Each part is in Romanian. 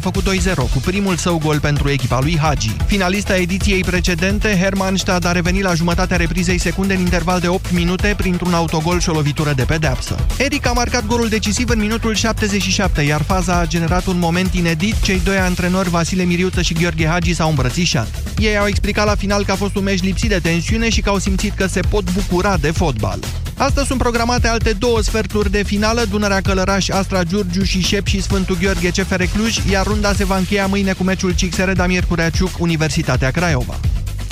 a făcut 2-0 cu primul său gol pentru echipa lui Hagi. Finalista ediției precedente, Hermannstad a revenit la jumătatea reprizei secunde în interval de 8 minute printr-un autogol și o lovitură de pedeapsă. Eric a marcat golul decisiv în minutul 77, iar faza a generat un moment inedit. Cei doi antrenori, Vasile Miriuță și Gheorghe Hagi, s-au îmbrățișat. Ei au explicat la final că a fost un meci lipsit de tensiune și că au simțit că se pot bucura de fotbal. Astăzi sunt programate alte două sferturi de finală, Dunărea Călăraș, Astra Giurgiu și Șep și Sfântul Gheorghe CFR Cluj, iar runda se va încheia mâine cu meciul CXR Damir Cureaciuc, Universitatea Craiova.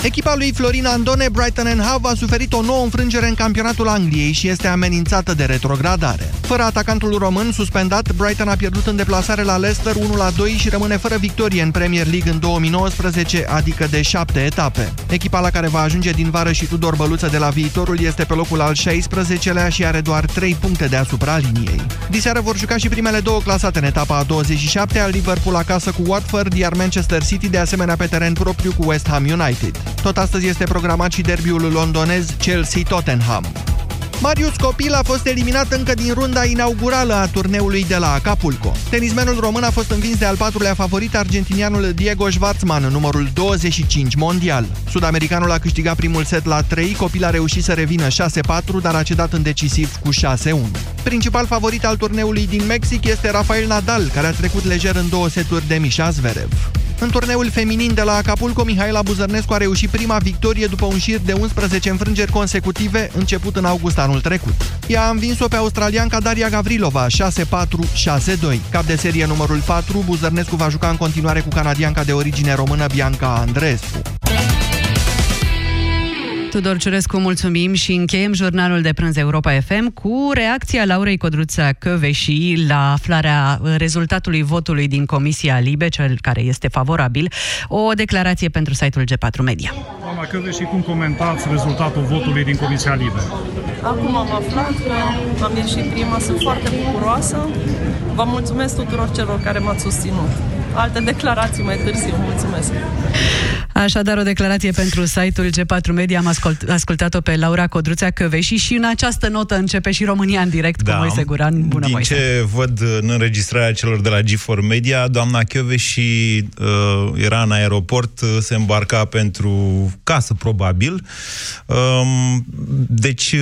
Echipa lui Florin Andone, Brighton and Hove, a suferit o nouă înfrângere în campionatul Angliei și este amenințată de retrogradare. Fără atacantul român suspendat, Brighton a pierdut în deplasare la Leicester 1-2 și rămâne fără victorie în Premier League în 2019, adică de 7 etape. Echipa la care va ajunge din vară și Tudor Băluță de la viitorul este pe locul al 16-lea și are doar 3 puncte deasupra liniei. Diseară vor juca și primele două clasate în etapa a 27-a, Liverpool acasă cu Watford, iar Manchester City de asemenea pe teren propriu cu West Ham United. Tot astăzi este programat și derbiul londonez Chelsea-Tottenham. Marius Copil a fost eliminat încă din runda inaugurală a turneului de la Acapulco. Tenismenul român a fost învins de al patrulea favorit argentinianul Diego Schwartzman, numărul 25 mondial. Sudamericanul a câștigat primul set la 3, Copil a reușit să revină 6-4, dar a cedat în decisiv cu 6-1. Principal favorit al turneului din Mexic este Rafael Nadal, care a trecut lejer în două seturi de Mișa Zverev. În turneul feminin de la Acapulco, Mihaela Buzărnescu a reușit prima victorie după un șir de 11 înfrângeri consecutive, început în august anul trecut. Ea a învins-o pe australianca Daria Gavrilova 6-4, 6-2. Cap de serie numărul 4, Buzărnescu va juca în continuare cu canadianca de origine română Bianca Andreescu. Tudor Ciurescu, mulțumim și încheiem jurnalul de prânz Europa FM cu reacția Laurei Codruța Căveși la aflarea rezultatului votului din Comisia Libe, cel care este favorabil, o declarație pentru site-ul G4 Media. Doamna Căveși, cum comentați rezultatul votului din Comisia Libe? Acum am aflat că am ieșit prima, sunt foarte bucuroasă. Vă mulțumesc tuturor celor care m-ați susținut. Alte declarații mai târziu, mulțumesc. Așadar, o declarație pentru site-ul G4 Media. Am ascult, ascultat-o pe Laura Codruța Căveși și în această notă începe și România în direct da, cu Moise Guran. Bună, Din Moise. ce văd în înregistrarea celor de la G4 Media, doamna Căveși uh, era în aeroport, uh, se îmbarca pentru casă, probabil. Um, deci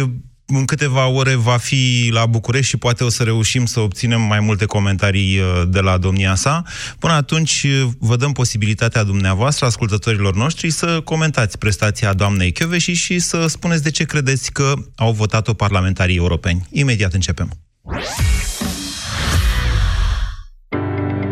în câteva ore va fi la București și poate o să reușim să obținem mai multe comentarii uh, de la domnia sa. Până atunci uh, vă dăm posibilitatea dumneavoastră, ascultătorilor noștri, să comentați prestația doamnei Chioveși și să spuneți de ce credeți că au votat-o parlamentarii europeni. Imediat începem.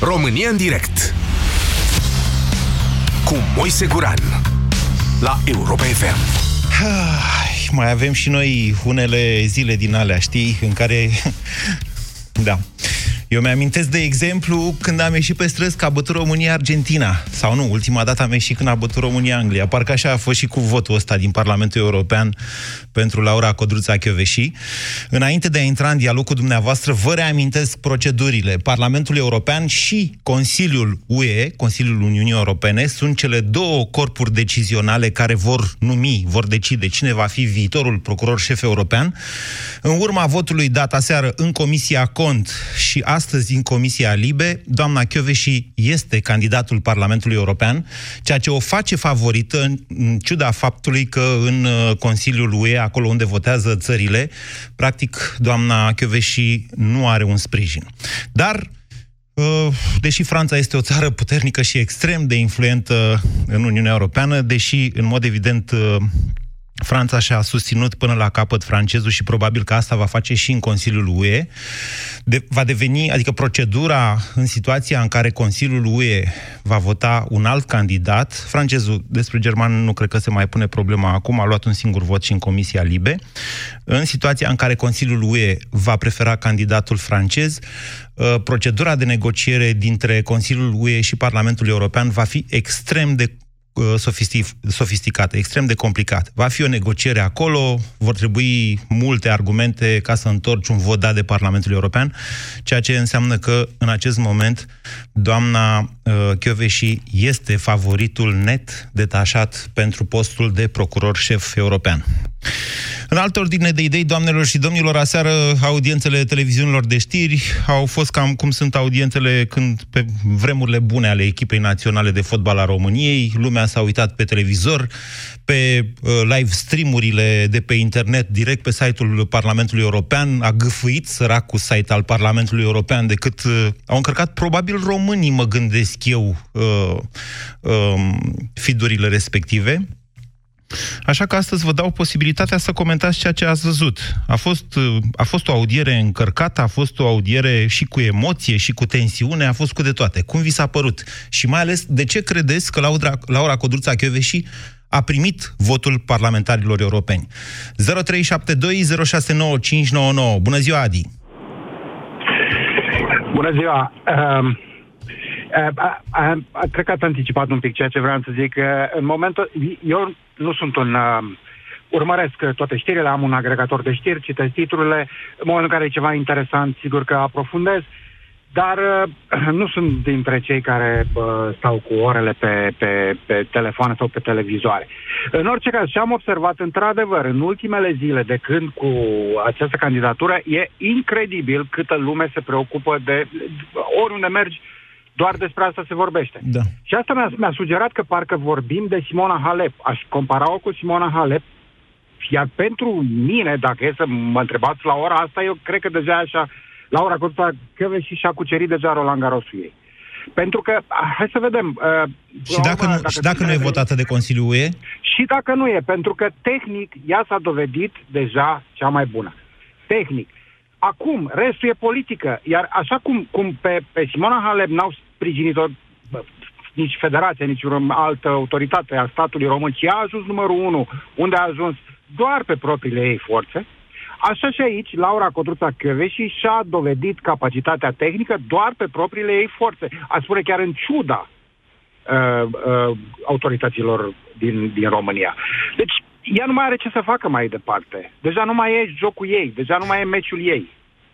România în direct cu Moise Guran la Europa FM. Ai, mai avem și noi unele zile din alea, știi, în care... da. Eu mi-amintesc, de exemplu, când am ieșit pe străzi că a bătut România-Argentina. Sau nu, ultima dată am ieșit când a bătut România-Anglia. Parcă așa a fost și cu votul ăsta din Parlamentul European pentru Laura Codruța Chioveși. Înainte de a intra în dialog cu dumneavoastră, vă reamintesc procedurile. Parlamentul European și Consiliul UE, Consiliul Uniunii Europene, sunt cele două corpuri decizionale care vor numi, vor decide cine va fi viitorul procuror șef european. În urma votului dat aseară în Comisia Cont și astăzi în Comisia Libe, doamna Chioveși este candidatul Parlamentului European, ceea ce o face favorită în, în ciuda faptului că în uh, Consiliul UE, acolo unde votează țările, practic doamna Chioveși nu are un sprijin. Dar uh, deși Franța este o țară puternică și extrem de influentă în Uniunea Europeană, deși, în mod evident, uh, Franța și-a susținut până la capăt francezul și probabil că asta va face și în Consiliul UE. de, va deveni, adică procedura în situația în care Consiliul UE va vota un alt candidat, francezul despre german nu cred că se mai pune problema acum, a luat un singur vot și în Comisia Libe, în situația în care Consiliul UE va prefera candidatul francez, uh, procedura de negociere dintre Consiliul UE și Parlamentul European va fi extrem de Uh, sofisticată, extrem de complicat. Va fi o negociere acolo, vor trebui multe argumente ca să întorci un vot dat de Parlamentul European, ceea ce înseamnă că în acest moment doamna uh, Chioveși este favoritul net detașat pentru postul de procuror șef european. În altă ordine de idei, doamnelor și domnilor, aseară audiențele televiziunilor de știri au fost cam cum sunt audiențele când pe vremurile bune ale echipei naționale de fotbal a României, lumea s-a uitat pe televizor, pe uh, live streamurile de pe internet, direct pe site-ul Parlamentului European, a gâfâit săracul site al Parlamentului European decât uh, au încărcat probabil românii, mă gândesc eu, uh, uh, fidurile respective. Așa că astăzi vă dau posibilitatea să comentați ceea ce ați văzut. A fost, a fost o audiere încărcată, a fost o audiere și cu emoție, și cu tensiune, a fost cu de toate. Cum vi s-a părut? Și mai ales, de ce credeți că Laura, Laura Codruța Chioveși a primit votul parlamentarilor europeni? 0372069599. Bună ziua, Adi! Bună ziua! Uh... Uh, uh, uh, cred că ați anticipat un pic ceea ce vreau să zic. Uh, în momentul, eu nu sunt un... Uh, urmăresc toate știrile, am un agregator de știri, citesc titlurile, în momentul în care e ceva interesant, sigur că aprofundez, dar uh, nu sunt dintre cei care uh, stau cu orele pe, pe, pe telefoane sau pe televizoare. În orice caz, ce am observat, într-adevăr, în ultimele zile de când cu această candidatură, e incredibil câtă lume se preocupă de oriunde mergi, uh, doar despre asta se vorbește. Da. Și asta mi-a, mi-a sugerat că parcă vorbim de Simona Halep. Aș compara-o cu Simona Halep, iar pentru mine, dacă e să mă întrebați la ora asta, eu cred că deja așa, la ora Costa Căve și și-a cucerit deja Roland Garrosul ei. Pentru că, hai să vedem... Uh, și dacă, urmă, nu, dacă, și dacă nu e votată de Consiliul UE? Și dacă nu e, pentru că tehnic ea s-a dovedit deja cea mai bună. Tehnic. Acum, restul e politică. Iar așa cum, cum pe, pe Simona Halep n-au sprijinit-o nici federația, nici o altă autoritate a statului român, ci a ajuns numărul unu, unde a ajuns doar pe propriile ei forțe, Așa și aici, Laura Codruța Chioveși și-a dovedit capacitatea tehnică doar pe propriile ei forțe. A spune chiar în ciuda uh, uh, autorităților din, din România. Deci, ea nu mai are ce să facă mai departe. Deja nu mai e jocul ei, deja nu mai e meciul ei.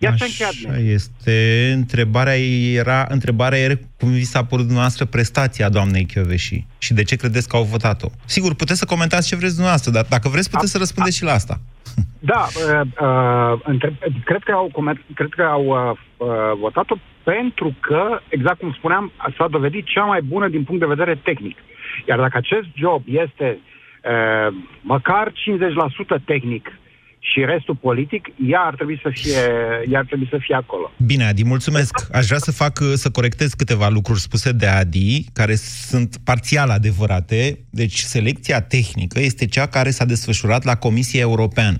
Ia Așa este. Întrebarea era, întrebarea era cum vi s-a părut dumneavoastră prestația doamnei Chioveși și de ce credeți că au votat-o. Sigur, puteți să comentați ce vreți dumneavoastră, dar dacă vreți puteți a, să răspundeți a, și la asta. Da, uh, uh, între, cred că au, cred că au uh, uh, votat-o pentru că, exact cum spuneam, s-a dovedit cea mai bună din punct de vedere tehnic. Iar dacă acest job este uh, măcar 50% tehnic și restul politic, ea ar trebui să fie, ea ar trebui să fie acolo. Bine, Adi, mulțumesc. Aș vrea să fac, să corectez câteva lucruri spuse de Adi, care sunt parțial adevărate. Deci, selecția tehnică este cea care s-a desfășurat la Comisia Europeană.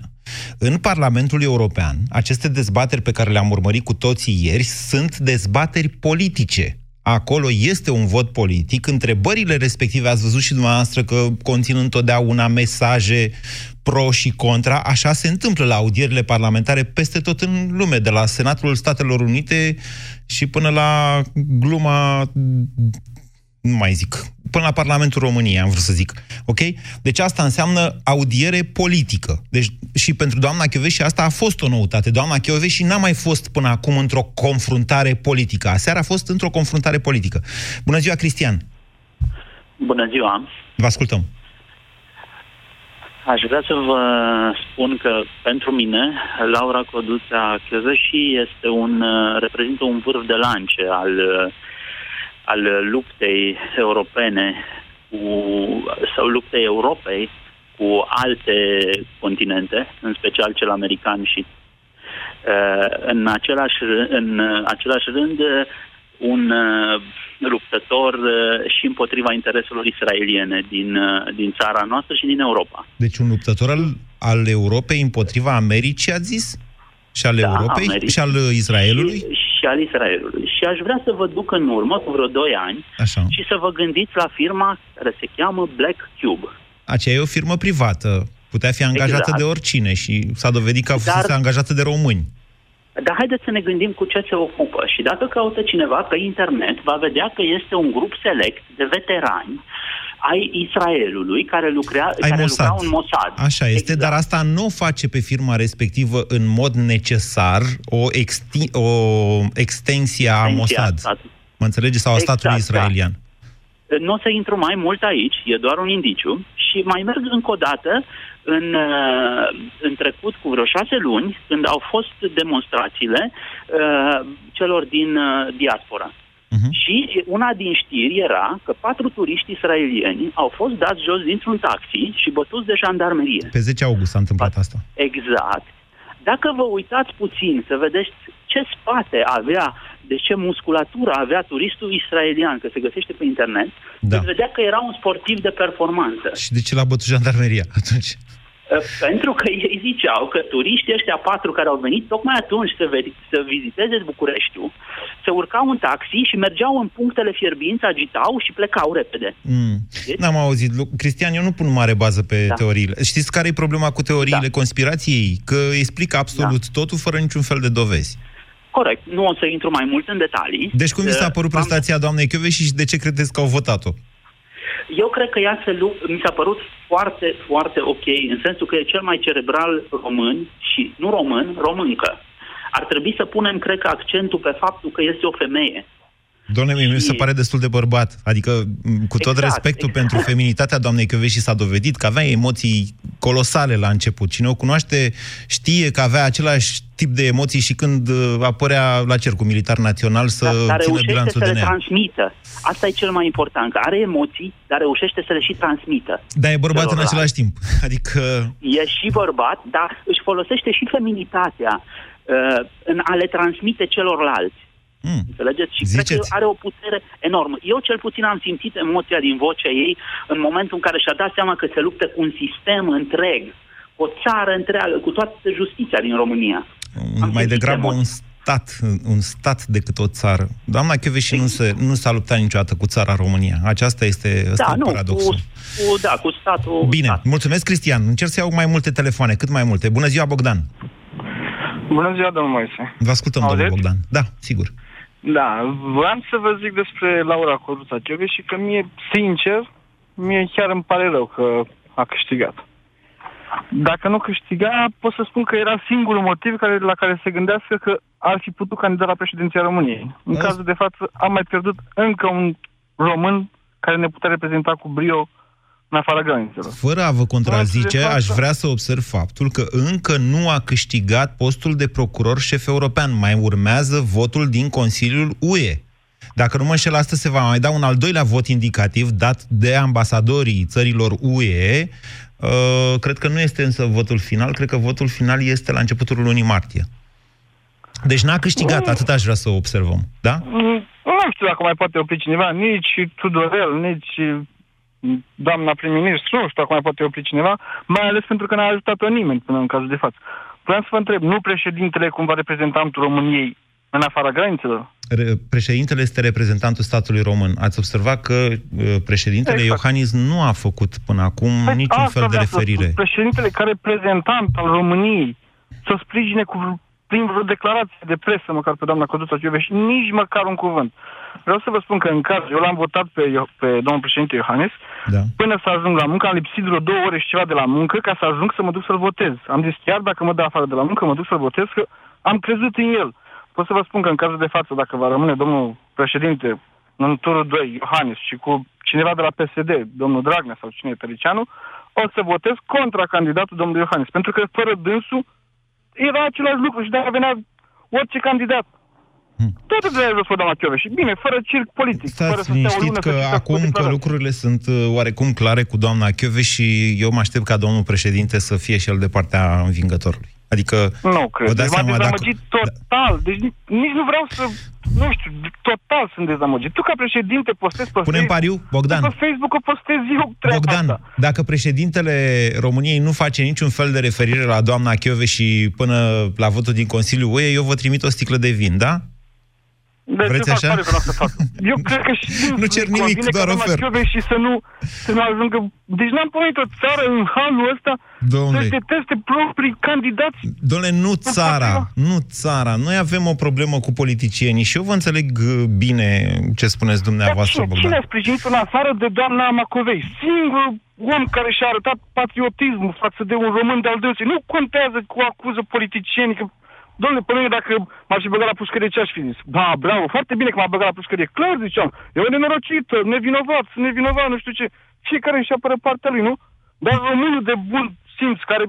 În Parlamentul European, aceste dezbateri pe care le-am urmărit cu toții ieri sunt dezbateri politice. Acolo este un vot politic. Întrebările respective, ați văzut și dumneavoastră că conțin întotdeauna mesaje pro și contra. Așa se întâmplă la audierile parlamentare peste tot în lume, de la Senatul Statelor Unite și până la gluma nu mai zic, până la Parlamentul României, am vrut să zic. Ok? Deci asta înseamnă audiere politică. Deci și pentru doamna și asta a fost o noutate. Doamna și n-a mai fost până acum într-o confruntare politică. Aseară a fost într-o confruntare politică. Bună ziua, Cristian! Bună ziua! Vă ascultăm! Aș vrea să vă spun că pentru mine Laura Coduța și este un, reprezintă un vârf de lance al, al luptei europene cu, sau luptei Europei cu alte continente, în special cel american și în același, în același rând un uh, luptător uh, și împotriva intereselor israeliene din, uh, din țara noastră și din Europa. Deci un luptător al, al Europei împotriva Americii, a zis? Și al Da, Europei? Americii. Și al uh, Israelului? Și, și al Israelului. Și aș vrea să vă duc în urmă, cu vreo 2 ani, Așa. și să vă gândiți la firma care se cheamă Black Cube. Aceea e o firmă privată. Putea fi angajată Exact. de oricine și s-a dovedit că a fost Dar- angajată de români. Dar haideți să ne gândim cu ce se ocupă. Și dacă caută cineva pe internet, va vedea că este un grup select de veterani ai Israelului care, lucrea, Ai care Mossad. lucrau în Mossad. Așa este, Exact. dar asta nu o face pe firma respectivă în mod necesar o, exti- o extensie a Extensia Mossad. statului. Mă înțelegeți? Sau a Exact, statului da. israelian. Nu o să intru mai mult aici, e doar un indiciu. Și mai merg încă o dată în, uh, în trecut cu vreo șase luni, când au fost demonstrațiile uh, celor din uh, diaspora. Mhm. Și una din știri era că patru turiști israelieni au fost dați jos dintr-un taxi și bătuți de jandarmerie. Pe 10 august s-a întâmplat asta. Exact. Dacă vă uitați puțin să vedeți ce spate avea, de ce musculatură avea turistul israelian, că se găsește pe internet, Da. veți vedea că era un sportiv de performanță. Și de ce l-a bătut jandarmeria atunci? Uh, Pentru că ei ziceau că turiștii ăștia patru care au venit tocmai atunci să, veri- să viziteze Bucureștiul, se urcau în taxi și mergeau în punctele fierbinți, agitau și plecau repede. Mm. N-am auzit. Lu- Cristian, eu nu pun mare bază pe Da. teoriile. Știți care e problema cu teoriile Da. conspirației? Că explică absolut totul fără niciun fel de dovezi. Corect, nu o să intru mai mult în detalii. Deci cum vi s-a Uh, părut v-am- prestația doamnei Chioveși și de ce credeți că au votat-o? Eu cred că ea se lu- mi s-a părut foarte, foarte ok, în sensul că e cel mai cerebral român și nu român, româncă. Ar trebui să punem, cred că, accentul pe faptul că este o femeie. Doamne, mie mi se pare destul de bărbat. Adică, m, cu tot Exact, respectul exact. pentru feminitatea doamnei Chioveși s-a dovedit că avea emoții colosale la început. Cine o cunoaște știe că avea același tip de emoții și când uh, apărea la cercul militar național să Dar, dar țină reușește bilanțul să de le nea. transmită. Asta e cel mai important, că are emoții, dar reușește să le și transmită. Dar e bărbat în celorlalți. același timp. Adică E și bărbat, dar își folosește și feminitatea uh, în a le transmite celorlalți. Mm. Înțelegeți? Și cred Ziceți. că are o putere enormă. Eu cel puțin am simțit emoția din vocea ei în momentul în care și-a dat seama că se luptă cu un sistem întreg, cu o țară întreagă, cu toată justiția din România. Am mai simțit degrabă emoții. un stat, un stat decât o țară. Doamna Chioveși nu, se, nu s-a luptat niciodată cu țara România. Aceasta este, ăsta Da, e nu, cu, paradoxul. cu, da, cu statul. Bine, mulțumesc, Cristian. Încerc să iau mai multe telefoane, cât mai multe. Bună ziua, Bogdan. Bună ziua, domnul Moise. Vă ascultăm, domnul Auziți? Bogdan. Da, sigur. Da, vreau să vă zic despre Laura Coruța și că mie, sincer, mie chiar îmi pare rău că a câștigat. Dacă nu câștiga, pot să spun că era singurul motiv care, la care se gândească că ar fi putut candida la președinția României. În cazul de față, am mai pierdut încă un român care ne putea reprezenta cu brio în afara granițelor. Fără a vă contrazice, de față- aș vrea să observ faptul că încă nu a câștigat postul de procuror șef european. Mai urmează votul din Consiliul UE. Dacă nu mă înșel, astăzi se va mai da un al doilea vot indicativ dat de ambasadorii țărilor UE. Uh, cred că nu este însă votul final, cred că votul final este la începutul lunii martie. Deci n-a câștigat, atât aș vrea să observăm. Da? Mm, Nu știu dacă mai poate opri cineva, nici Tudorel, nici mm, doamna prim-ministru, nu știu dacă mai poate opri cineva, mai ales pentru că n-a ajutat-o nimeni până în cazul de față. Vreau să vă întreb, nu președintele cumva reprezentantul României în afara granițelor? Re- Președintele este reprezentantul statului român. Ați observat că uh, președintele Exact. Iohannis nu a făcut până acum niciun Păi Asta fel de vreau să spun. referire. Președintele ca reprezentant al României să sprijine cu, prin vreo declarație de presă, măcar pe doamna Căduța și nici măcar un cuvânt. Vreau să vă spun că în caz, eu l-am votat pe, Io- pe domnul președinte Iohannis, Da. până să ajung la muncă, am lipsit vreo două ore și ceva de la muncă ca să ajung să mă duc să-l votez. Am zis, chiar dacă mă dă afară de la muncă, mă duc să-l votez, că am crezut în el. Pot să vă spun că în cazul de față, dacă va rămâne domnul președinte în turul 2, Iohannis, și cu cineva de la PSD, domnul Dragnea sau cine e Tăricianu, o să votez contra candidatul domnului Iohannis. Pentru că fără dânsul era același lucru și de venea orice candidat. Tot de aia vă doamna Și Bine, fără circ politic. fără Stați să stea o liniștit lună că să citească acum că declarații. lucrurile sunt uh, oarecum clare cu doamna Chioveș și eu mă aștept ca domnul președinte să fie și el de partea învingătorului. Adică, Nu cred. vă Deci dați m-a seama dacă... dezamăgit total. Deci nici, nici nu vreau să... Nu știu, total sunt dezamăgit. Tu ca președinte postezi pe Punem Facebook... pariu, Bogdan. Pe Facebook o postez eu treaba Bogdan, asta. dacă președintele României nu face niciun fel de referire la doamna Chioveș și până la votul din Consiliul UE, eu vă trimit o sticlă de vin, da? De Vreți ce fac așa? pare că nu o să fac. Eu cred că și Nu cer îmi nimic, convine doar ca doamna ofer. Chiove și să nu, să nu ajungă... Deci n-am pomenit o țară în halul ăsta Domnule. să-și deteste proprii candidați. Domnule, nu țara, nu țara. Noi avem o problemă cu politicienii și eu vă înțeleg uh, bine ce spuneți Dar dumneavoastră, cine, cine Bogdan. a sprijinit în afară de doamna Macovei? Singurul om care și-a arătat patriotismul față de un român de-al dânsului. Nu contează cu acuză politicieni, că Domnule, pe mine dacă m-aș fi băgat la pușcărie, ce aș fi zis? Da, bravo, foarte bine că m-a băgat la pușcărie. Clar, ziceam, e o nenorocită, nevinovat, nevinovat, nu știu ce. Fiecare își apără partea lui, nu? Dar românul de bun simț, care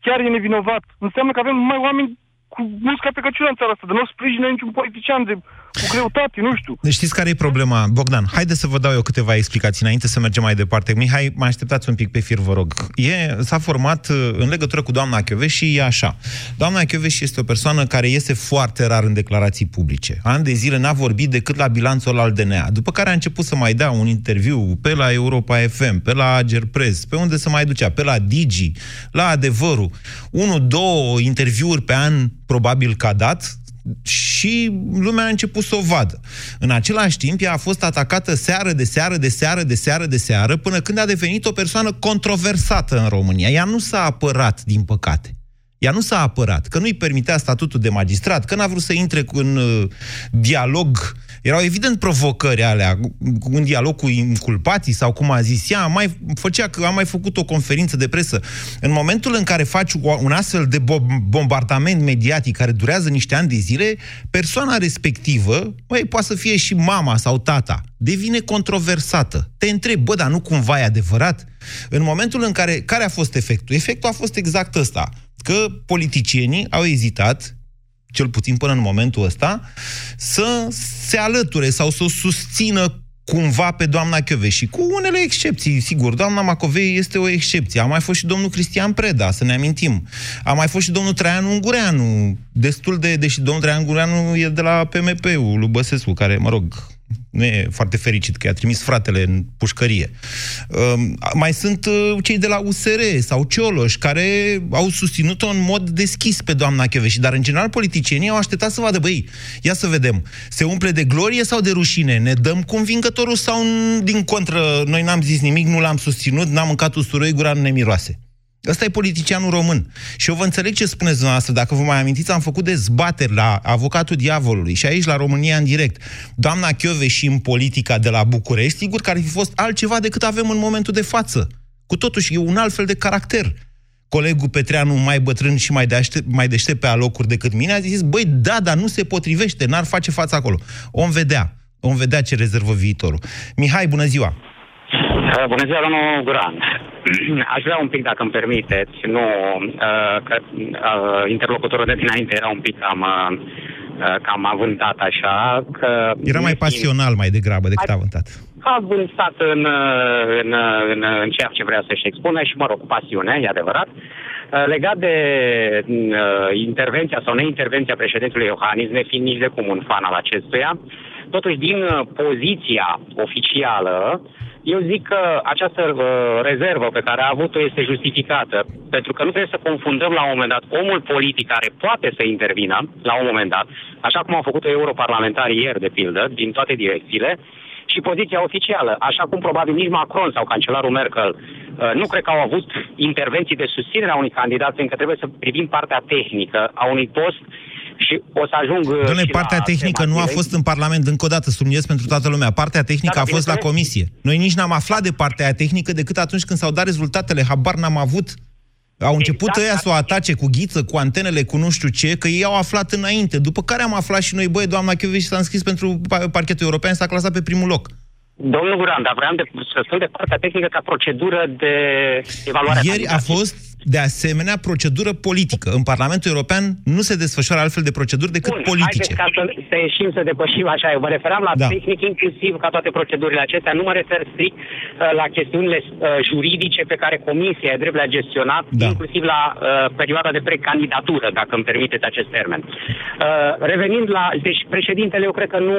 chiar e nevinovat, înseamnă că avem mai oameni cu musca pe căciulă în țara asta, de nu sprijină niciun politician de, cu greutate, nu știu. Deci știți care e problema? Bogdan, haideți să vă dau eu câteva explicații înainte să mergem mai departe. Mihai, mai așteptați un pic pe fir, vă rog. E, s-a format uh, în legătură cu doamna Chioveș și e așa. Doamna Chioveș este o persoană care iese foarte rar în declarații publice. An de zile n-a vorbit decât la bilanțul al DNA, după care a început să mai dea un interviu pe la Europa FM, pe la Gerpress, pe unde se mai ducea, pe la Digi, la Adevărul. Unu, două interviuri pe an probabil că a dat, și lumea a început să o vadă. În același timp, ea a fost atacată seară de seară, de seară, de seară, de seară, până când a devenit o persoană controversată în România. Ea nu s-a apărat, din păcate. Ea nu s-a apărat, că nu-i permitea statutul de magistrat, că n-a vrut să intre în uh, dialog. Erau evident provocări alea, cu un dialog cu inculpații sau cum a zis ea, mai făcea că a mai făcut o conferință de presă. În momentul în care faci o- un astfel de bo- bombardament mediatic care durează niște ani de zile, persoana respectivă, băi, poate să fie și mama sau tata, devine controversată. Te întrebi, bă, dar nu cumva e adevărat? În momentul în care, care a fost efectul? Efectul a fost exact ăsta, că politicienii au ezitat, cel puțin până în momentul ăsta, să se alăture sau să o susțină cumva pe doamna și cu unele excepții, sigur. Doamna Macovei este o excepție. A mai fost și domnul Cristian Preda, să ne amintim. A mai fost și domnul Traian Ungureanu, destul de... Deși domnul Traian Ungureanu e de la PMP-ul lui Băsescu, care, mă rog, nu e foarte fericit că i-a trimis fratele în pușcărie. Um, mai sunt uh, cei de la USR sau Cioloș, care au susținut-o în mod deschis pe doamna Chioveși, dar în general politicienii au așteptat să vadă, băi, ia să vedem, se umple de glorie sau de rușine? Ne dăm convingătorul sau n- din contră, noi n-am zis nimic, nu l-am susținut, n-am mâncat usturoi, gura nu ne miroase. Ăsta e politicianul român. Și eu vă înțeleg ce spuneți dumneavoastră. Dacă vă mai amintiți, am făcut dezbateri la avocatul diavolului și aici la România în direct. Doamna Chiove și în politica de la București, sigur că ar fi fost altceva decât avem în momentul de față. Cu totuși, e un alt fel de caracter. Colegul Petreanu, mai bătrân și mai, deaște, mai deștept pe alocuri decât mine, a zis, băi, da, dar nu se potrivește, n-ar face față acolo. Om vedea, om vedea ce rezervă viitorul. Mihai, bună ziua! Uh, Bună ziua, domnul Guran. Aș vrea un pic, dacă îmi permiteți, nu, uh, că uh, interlocutorul de dinainte era un pic cam, uh, uh, cam avântat așa, că... Era mai pasional mai degrabă decât avântat. A avântat în, uh, în, uh, în, uh, în ceea ce vrea să-și expune și, mă rog, cu pasiune, e adevărat. Uh, Legat de uh, intervenția sau neintervenția președintelui Iohannis, nefiind nici de cum un fan al acestuia, totuși din uh, poziția oficială, eu zic că această uh, rezervă pe care a avut-o este justificată, pentru că nu trebuie să confundăm la un moment dat omul politic care poate să intervină la un moment dat, așa cum au făcut europarlamentarii ieri, de pildă, din toate direcțiile, și poziția oficială, așa cum probabil nici Macron sau cancelarul Merkel uh, nu cred că au avut intervenții de susținere a unui candidat, fiindcă trebuie să privim partea tehnică a unui post și o să ajung... uh, Doamne, și partea la tehnică tema nu a zilei. fost în Parlament, încă o dată, subliniez pentru toată lumea. Partea tehnică Da, a da, fost la bineînțeles. comisie. Noi nici n-am aflat de partea aia tehnică decât atunci când s-au dat rezultatele. Habar n-am avut. Au început Exact, ăia să o atace cu ghiță, cu antenele, cu nu știu ce, că ei au aflat înainte. După care am aflat și noi, băi, doamna Chioveși s-a înscris pentru pa- parchetul european, s-a clasat pe primul loc. Domnul Guran, dar vreau de, să spun de partea tehnică ca procedură de evaluare a Ieri a candidatului. fost de asemenea procedură politică. În Parlamentul European nu se desfășoară altfel de proceduri decât Bun, politice. Haideți ca să, să ieșim, să depășim așa. Eu mă referam la Da. tehnic inclusiv ca toate procedurile acestea. Nu mă refer strict uh, la chestiunile uh, juridice pe care Comisia e drept le-a gestionat, Da. inclusiv la uh, perioada de precandidatură, dacă îmi permiteți acest termen. Uh, revenind la... Deci președintele, eu cred că nu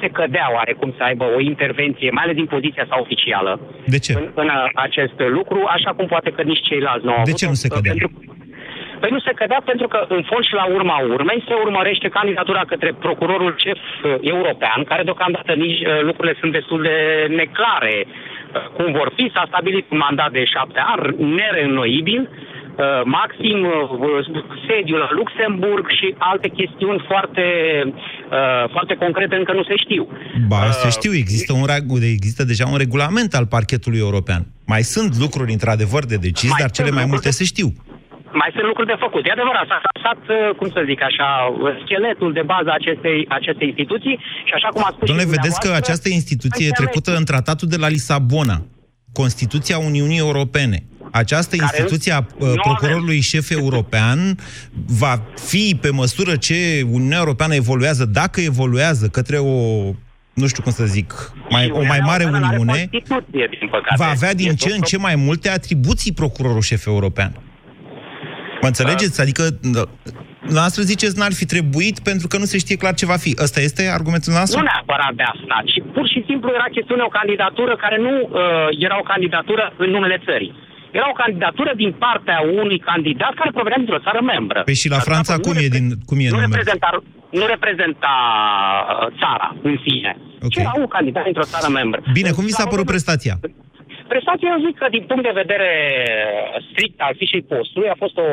se cădea oarecum să aibă o intervenție, mai ales din poziția sa oficială, De ce? în, în uh, acest lucru, așa cum poate că nici ceilalți nu au De avut ce nu se cădea? Pentru, Păi nu se cădea pentru că, în fond și la urma urmei, se urmărește candidatura către procurorul șef uh, european, care deocamdată nici uh, lucrurile sunt destul de neclare uh, cum vor fi. S-a stabilit un mandat de șapte ani, nereînnoibil, uh, maxim uh, sediul la Luxemburg și alte chestiuni foarte, uh, foarte concrete încă nu se știu. Ba, să știu, există, un, reg- există deja un regulament al parchetului european. Mai sunt lucruri, într-adevăr, de decis, Mai dar sunt cele mai lucruri multe de- se știu. Mai sunt lucruri de făcut. E adevărat, s-a lăsat, cum să zic așa, scheletul de bază a acestei, acestei instituții și așa cum a spus Domnule, și vedeți că dumneavoastră, această instituție e înțeleg. trecută în tratatul de la Lisabona, Constituția Uniunii Europene. Această Care instituție a uh, nu procurorului șef european va fi, pe măsură ce Uniunea Europeană evoluează, dacă evoluează către o, nu știu cum să zic, mai, o mai mare Uniunea Europeană Uniune, are Constituție, din păcate. va avea din Este ce o în ce mai multe atribuții procurorul șef european. Mă înțelegeți? Adică, noastră ziceți, n-ar fi trebuit pentru că nu se știe clar ce va fi. Ăsta este argumentul nostru? Nu neapărat de asta, ci pur și simplu era chestiune o candidatură care nu uh, era o candidatură în numele țării. Era o candidatură din partea unui candidat care provenea dintr-o țară membră. Păi și la Franța cum e, din, cum e nu numele? reprezenta, nu reprezenta uh, țara în sine, Ok. ci era un candidat dintr-o țară membră. Bine, cum vi s-a părut prestația? Prestația, eu zic că din punct de vedere strict al fișei postului a fost o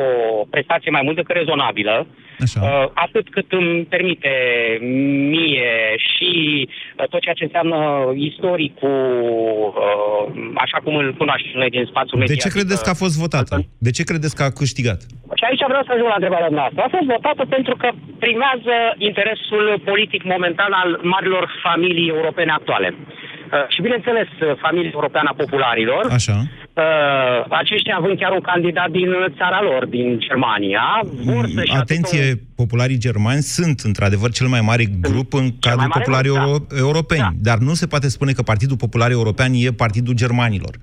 prestație mai mult decât rezonabilă. Așa. Uh, atât cât îmi permite mie și uh, tot ceea ce înseamnă istoricul, uh, așa cum îl cunoaștem noi din spațiul De mediatic. ce credeți că a fost votată? De ce credeți că a câștigat? Și aici vreau să ajung la întrebarea noastră. A fost votată pentru că primează interesul politic momentan al marilor familii europene actuale. Uh, și bineînțeles, uh, familia europeană a popularilor, Așa. uh, aceștia având chiar un candidat din țara lor, din Germania, vor să-și Mm, Atenție, popularii germani sunt într-adevăr cel mai mare grup în cadrul mare popularii grup, da. euro- europeni, dar nu se poate spune că Partidul Popular European e partidul germanilor.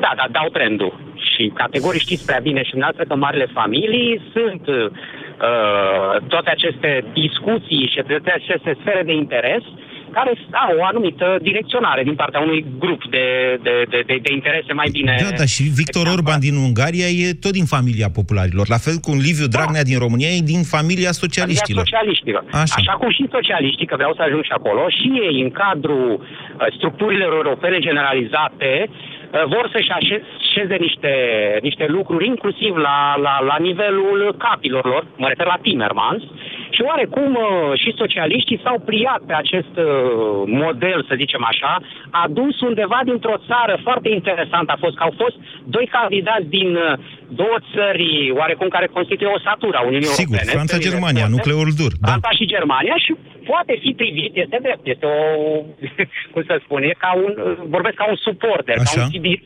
Da, da, dau trendul. Și categoric știți prea bine și dumneavoastră că marile familii sunt uh, toate aceste discuții și toate aceste sfere de interes care au o anumită direcționare din partea unui grup de, de, de, de, de interese mai bine... Da, da, și Victor Orban din Ungaria e tot din familia popularilor. La fel cum Liviu Dragnea din România e din familia socialiștilor. socialiștilor. Așa. Așa cum și socialiștii, că vreau să ajung și acolo, și ei în cadrul uh, structurilor europene generalizate uh, vor să-și așeze niște, niște lucruri, inclusiv la, la, la nivelul capilor lor, mă refer la Timmermans, și oarecum uh, și socialiștii s-au pliat pe acest uh, model, să zicem așa, adus undeva dintr-o țară foarte interesantă a fost că au fost doi candidați din uh, două țări oarecum care constituie o satură a Uniunii Sigur, Europene. Franța-Germania, țările nucleul dur. Da. Franța și Germania și poate fi privit, este drept, este o, cum să spun, e ca un, vorbesc ca un suporter, ca Așa. un civil.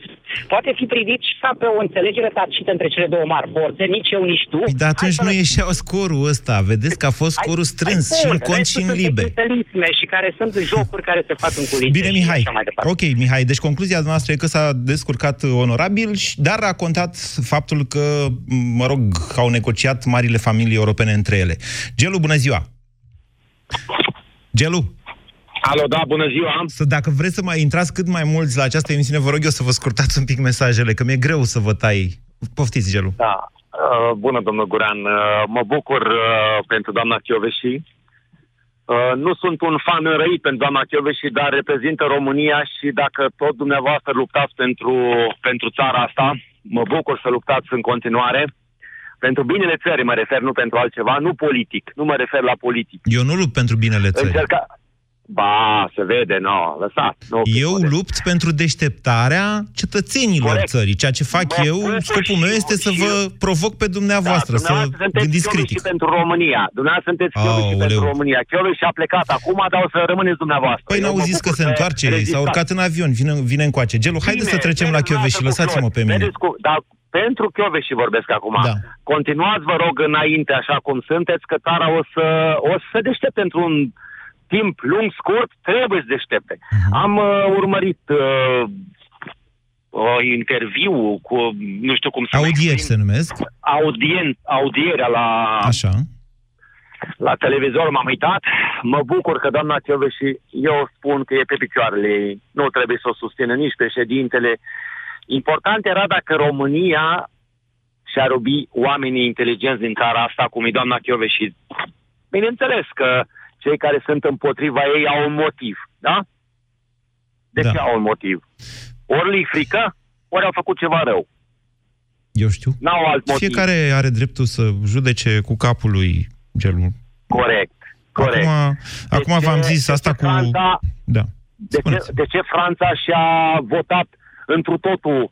Poate fi privit și ca pe o înțelegere tacită între cele două mari forțe, nici eu, nici tu. Păi, dar atunci nu ieșea scorul ăsta. Vedeți că a fost scorul strâns și în cont și în liber. Liber. și care sunt jocuri care se fac în culise. Bine, și Mihai. așa mai departe. Ok, Mihai, deci concluzia noastră e că s-a descurcat onorabil, și- dar a contat faptul că, mă rog, au negociat marile familii europene între ele. Gelu, bună ziua! Gelu! Alo, da, bună ziua! Să, dacă vreți să mai intrați cât mai mulți la această emisiune, vă rog eu să vă scurtați un pic mesajele, că mi-e greu să vă tai. Poftiți, Gelu. Da. Uh, bună, domnul Guran. Uh, mă bucur uh, pentru doamna Chioveși. Uh, nu sunt un fan înrăit pentru doamna Chioveși, dar reprezintă România și dacă tot dumneavoastră luptați pentru, pentru țara asta, mă bucur să luptați în continuare. Pentru binele țării mă refer, nu pentru altceva, nu politic. Nu mă refer la politic. Eu nu lupt pentru binele țării. Încerca... Ba, se vede, nu, lăsați. Nu, Eu lupt pentru deșteptarea cetățenilor Corect. țării. Ceea ce fac Mă eu, bucur scopul și meu eu, este să și vă eu. provoc pe dumneavoastră, da, să dumneavoastră sunteți gândiți Chioveși critic. pentru România. Dumneavoastră sunteți Chioveși Aoleu. pentru România. Chioveși a plecat acum, dar o să rămâneți dumneavoastră. Păi Eu n-au mă zis că bucur se că întoarce, rezistați. s-a urcat în avion, vine, vine încoace. Gelu, haideți să Bine, trecem la vedeți Chioveși și dumneavoastră lăsați-mă cu pe flori. mine. Vedeți cu, dar pentru și vorbesc acum. Da. Continuați, vă rog, înainte așa cum sunteți, că Tara o să, o să se deștepte într-un timp lung, scurt, trebuie să deștepte. Uh-huh. Am uh, urmărit uh, uh, interviu cu, nu știu cum să Audieri se numesc. Audien, audierea la, Așa. la televizor, m-am uitat. Mă bucur că doamna și eu spun că e pe picioarele ei. Nu trebuie să o susțină nici președintele. Important era dacă România și-a rubi oamenii inteligenți din țara asta, cum e doamna și Bineînțeles că cei care sunt împotriva ei au un motiv, da? De Da. ce au un motiv? Ori li frică, ori au făcut ceva rău. Eu știu. N-au alt motiv. Fiecare are dreptul să judece cu capul lui gelul. Corect, corect. Acum, acum ce- v-am zis de asta ce cu... Franța, Da. de, ce, de ce Franța și-a votat întru totul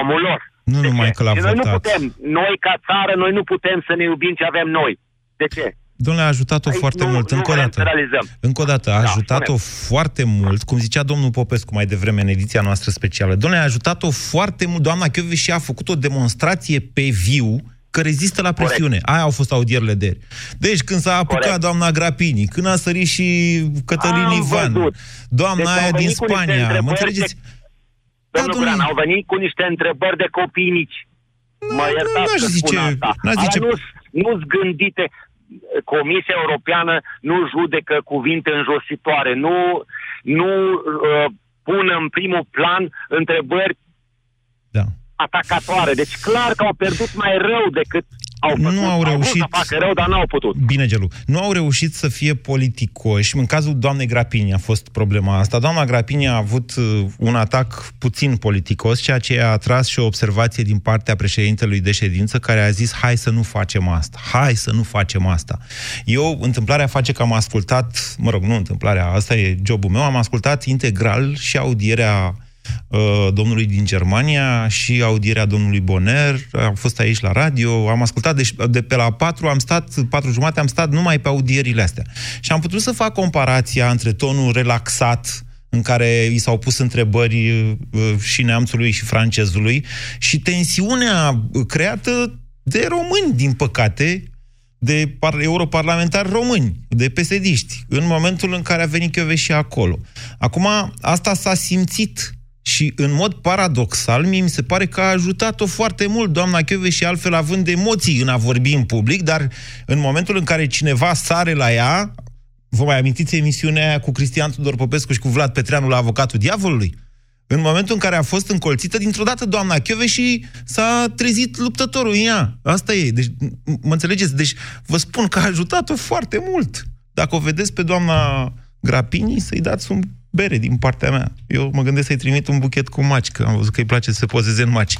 omul lor? Nu numai că l-a Și noi nu votat. putem, noi ca țară, noi nu putem să ne iubim ce avem noi. De ce? Domnule, a ajutat-o Aici foarte nu- mult. nu Încă o vrem dată. să realizăm. Încă o dată, a Da, ajutat-o spune. foarte mult, cum zicea domnul Popescu mai devreme în ediția noastră specială. Domnule, a ajutat-o foarte mult. Doamna și a făcut o demonstrație pe viu că rezistă la presiune. Aia au fost audierile de ieri. Deci când s-a apucat Corect. doamna Grapini, când a sărit și Cătălin Am Ivan, văzut. doamna Deci au aia din venit cu niște Spania, mă întrebări înțelegeți? de- Da, Domnul domnule. Guran, au venit cu niște întrebări de copii mici. Mă iertați n-aș că spun zice- asta. n-aș zice- Alea nu- Nu-s gândite. Comisia Europeană nu judecă cuvinte înjositoare, nu, nu uh, pun în primul plan întrebări Da. Atacatoare. Deci clar că au pierdut mai rău decât au făcut. Nu au vrut reușit- să facă rău, dar n-au putut. Bine, Gelu. Nu au reușit să fie politicoși. În cazul doamnei Grapini a fost problema asta. Doamna Grapini a avut uh, un atac puțin politicos, ceea ce a atras și o observație din partea președintelui de ședință, care a zis, hai să nu facem asta, hai să nu facem asta. Eu, întâmplarea face că am ascultat, mă rog, nu întâmplarea, asta e jobul meu, am ascultat integral și audierea uh, domnului din Germania și audierea domnului Boner. Am fost aici la radio, am ascultat, deci de pe la patru am stat, patru jumate am stat numai pe audierile astea. Și am putut să fac comparația între tonul relaxat în care i s-au pus întrebări uh, și neamțului și francezului și tensiunea creată de români, din păcate, de par- europarlamentari români, de pesediști, în momentul în care a venit și acolo. Acum, asta s-a simțit și în mod paradoxal, mie mi se pare că a ajutat-o foarte mult doamna și altfel având emoții în a vorbi în public, dar în momentul în care cineva sare la ea, vă mai amintiți emisiunea aia cu Cristian Tudor Popescu și cu Vlad Petreanu la avocatul diavolului? În momentul în care a fost încolțită, dintr-o dată doamna și s-a trezit luptătorul în ea. Asta e. Deci, m- mă înțelegeți? Deci, vă spun că a ajutat-o foarte mult. Dacă o vedeți pe doamna Grapini, să-i dați un bere din partea mea. Eu mă gândesc să-i trimit un buchet cu maci, că am văzut că îi place să se pozeze în maci. 0372069599.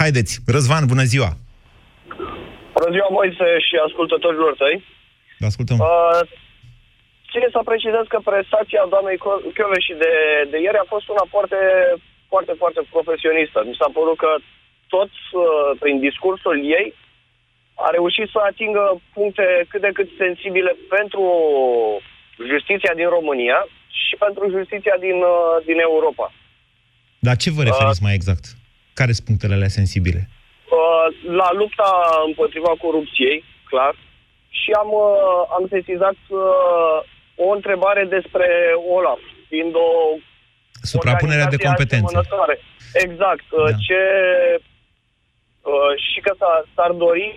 Haideți, Răzvan, bună ziua! Bună ziua, Moise și ascultătorilor tăi. Vă ascultăm. Uh, ține să precizez că prestația doamnei și de, de ieri a fost una foarte, foarte, foarte profesionistă. Mi s-a părut că tot uh, prin discursul ei a reușit să atingă puncte cât de cât sensibile pentru justiția din România și pentru justiția din, uh, din Europa. Dar ce vă referiți mai exact? Care sunt punctele alea sensibile? Uh, la lupta împotriva corupției, clar, și am, uh, am sesizat uh, o întrebare despre OLAF, fiind o Suprapunerea de organizație competențe. asemănătoare. Exact. Uh, Da. Ce, uh, și că s-a- s-ar dori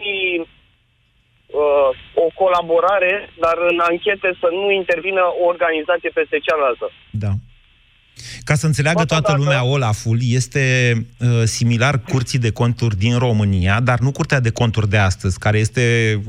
uh, o colaborare, dar în anchete să nu intervină o organizație peste cealaltă. Da. Ca să înțeleagă toată lumea, Olaful este uh, similar curții de conturi din România, dar nu curtea de conturi de astăzi, care este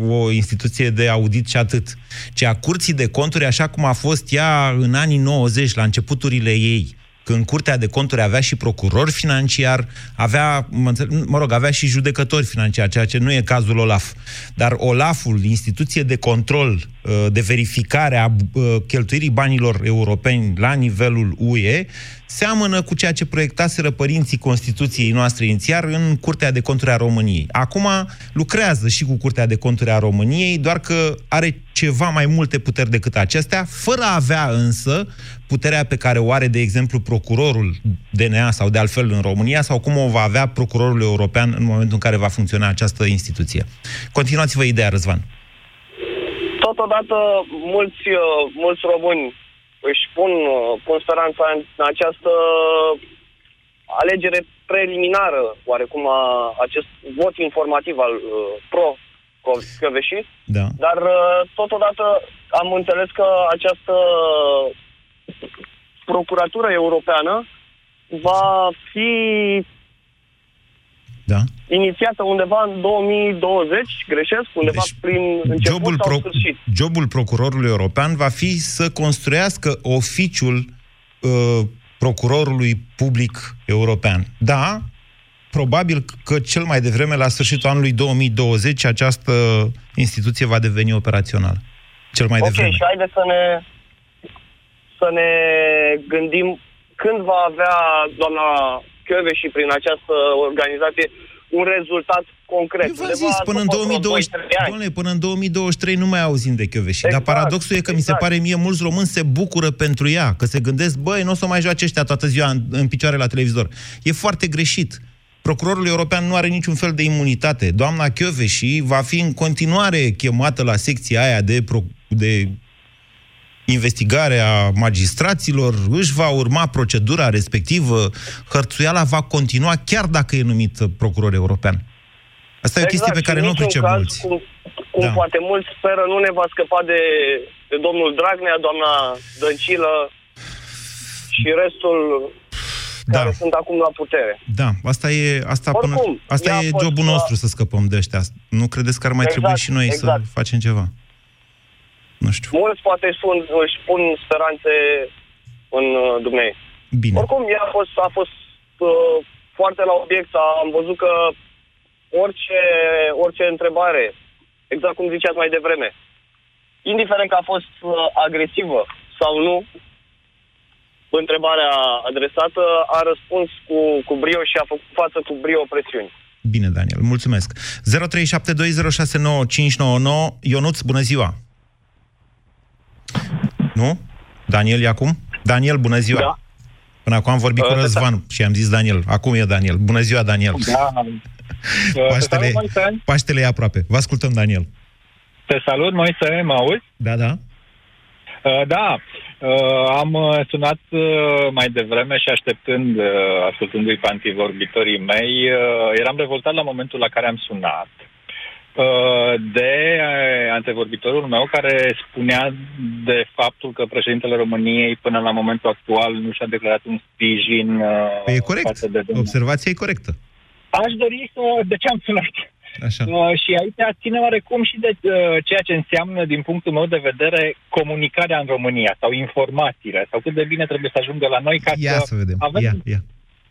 o instituție de audit și atât, ci a curții de conturi așa cum a fost ea în anii 90, la începuturile ei când Curtea de Conturi avea și procuror financiar, avea, mă, înțeleg, mă rog, avea și judecători financiari, ceea ce nu e cazul OLAF. Dar OLAF-ul, instituție de control, uh, de verificare a uh, cheltuirii banilor europeni la nivelul UE, seamănă cu ceea ce proiectaseră părinții Constituției noastre inițiar în Curtea de Conturi a României. Acum lucrează și cu Curtea de Conturi a României, doar că are ceva mai multe puteri decât acestea, fără a avea însă puterea pe care o are, de exemplu, procurorul DNA sau de altfel în România, sau cum o va avea procurorul european în momentul în care va funcționa această instituție. Continuați-vă ideea, Răzvan. Totodată, mulți, uh, mulți români își pun, uh, pun speranța în această alegere preliminară, oarecum, a acest vot informativ al uh, pro Căveși, da. dar uh, totodată am înțeles că această procuratură europeană va fi da. inițiată undeva în 2020, greșesc, undeva deci, prin început jobul sau pro- sfârșit. Jobul procurorului european va fi să construiască oficiul uh, procurorului public european. Da, probabil că cel mai devreme, la sfârșitul anului 2020, această instituție va deveni operațională. Cel mai okay, devreme. și haideți să ne, să ne gândim când va avea doamna și prin această organizație un rezultat concret. Eu v-am zis, până în, 2020, doamne, până în 2023 nu mai auzim de Chioveși. Exact, Dar paradoxul e că exact. mi se exact. pare mie, mulți români se bucură pentru ea, că se gândesc, băi, nu o să mai joace ăștia toată ziua în, în picioare la televizor. E foarte greșit. Procurorul european nu are niciun fel de imunitate. Doamna Chioveși va fi în continuare chemată la secția aia de, pro, de investigare a magistraților, își va urma procedura respectivă, hărțuiala va continua chiar dacă e numit procuror european. Asta e o chestie exact, pe care nu o pricep caz, mulți. Cum, cum da. poate mulți speră, nu ne va scăpa de, de domnul Dragnea, doamna Dăncilă și restul da. care sunt acum la putere. Da, asta e, asta Oricum, până, asta e jobul nostru să scăpăm de ăștia. Nu credeți că ar mai exact, trebui și noi exact. să facem ceva? Nu știu. Mulți poate sunt, își pun speranțe în uh, Dumnezeu. Bine. Oricum, ea a fost, a fost uh, foarte la obiect. Am văzut că orice, orice întrebare, exact cum ziceați mai devreme, indiferent că a fost uh, agresivă sau nu, întrebarea adresată a răspuns cu, cu brio și a făcut față cu brio presiuni. Bine, Daniel, mulțumesc. 0372069599 Ionuț, bună ziua! Nu? Daniel e acum? Daniel, bună ziua! Da. Până acum am vorbit uh, cu Răzvan da. și am zis Daniel. Acum e Daniel. Bună ziua, Daniel! Da. Paștele, Paștele e aproape. Vă ascultăm, Daniel. Te salut, Moise, mă auzi? Da, da. Uh, da, uh, am uh, sunat uh, mai devreme și așteptând, uh, ascultându-i pe antivorbitorii mei, uh, eram revoltat la momentul la care am sunat Uh, de uh, antevorbitorul meu care spunea de faptul că președintele României până la momentul actual nu și-a declarat un sprijin uh, păi e corect. De Observația e corectă. Aș dori să... De ce am sunat? Așa. Uh, și aici ține oarecum și de uh, ceea ce înseamnă, din punctul meu de vedere, comunicarea în România sau informațiile, sau cât de bine trebuie să ajungă la noi ca ia să, să vedem. avem... Ia, ia.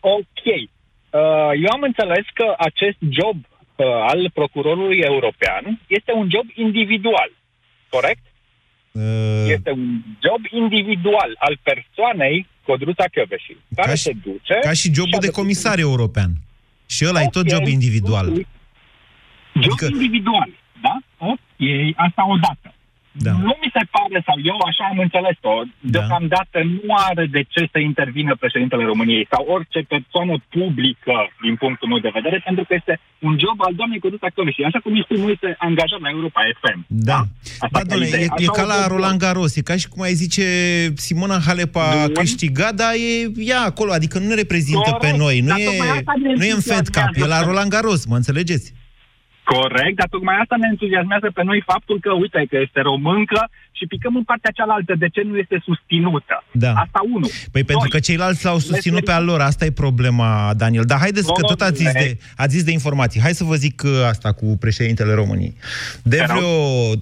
Ok. Uh, eu am înțeles că acest job uh, al procurorului european este un job individual, corect? Uh... Este un job individual al persoanei Codruța Căveși, care ca și, se duce... Ca și jobul de comisar european. Și ăla okay. e tot job individual. Job adică... individual, da? Ok, asta odată. Da. Nu mi se pare, sau eu așa am înțeles-o, da. deocamdată nu are de ce să intervină președintele României sau orice persoană publică, din punctul meu de vedere, pentru că este un job al doamnei Codruța și așa cum este nu este angajat la Europa FM. Da. Da, da doamne, e, e ca la Roland Garros, e ca și cum ai zice Simona Halep a câștigat, dar e ea acolo, adică nu ne reprezintă Corect. pe noi, nu e, nu e în Fed Cup, e la Roland Garros, mă înțelegeți? Corect, dar tocmai asta ne entuziasmează pe noi faptul că, uite, că este româncă și picăm în partea cealaltă. De ce nu este susținută? Da. Asta unu. Păi Doi. pentru că ceilalți l-au susținut pe al lor. Asta e problema, Daniel. Dar haideți că tot ați zis, de, ați zis de informații. Hai să vă zic uh, asta cu președintele României. De vreo...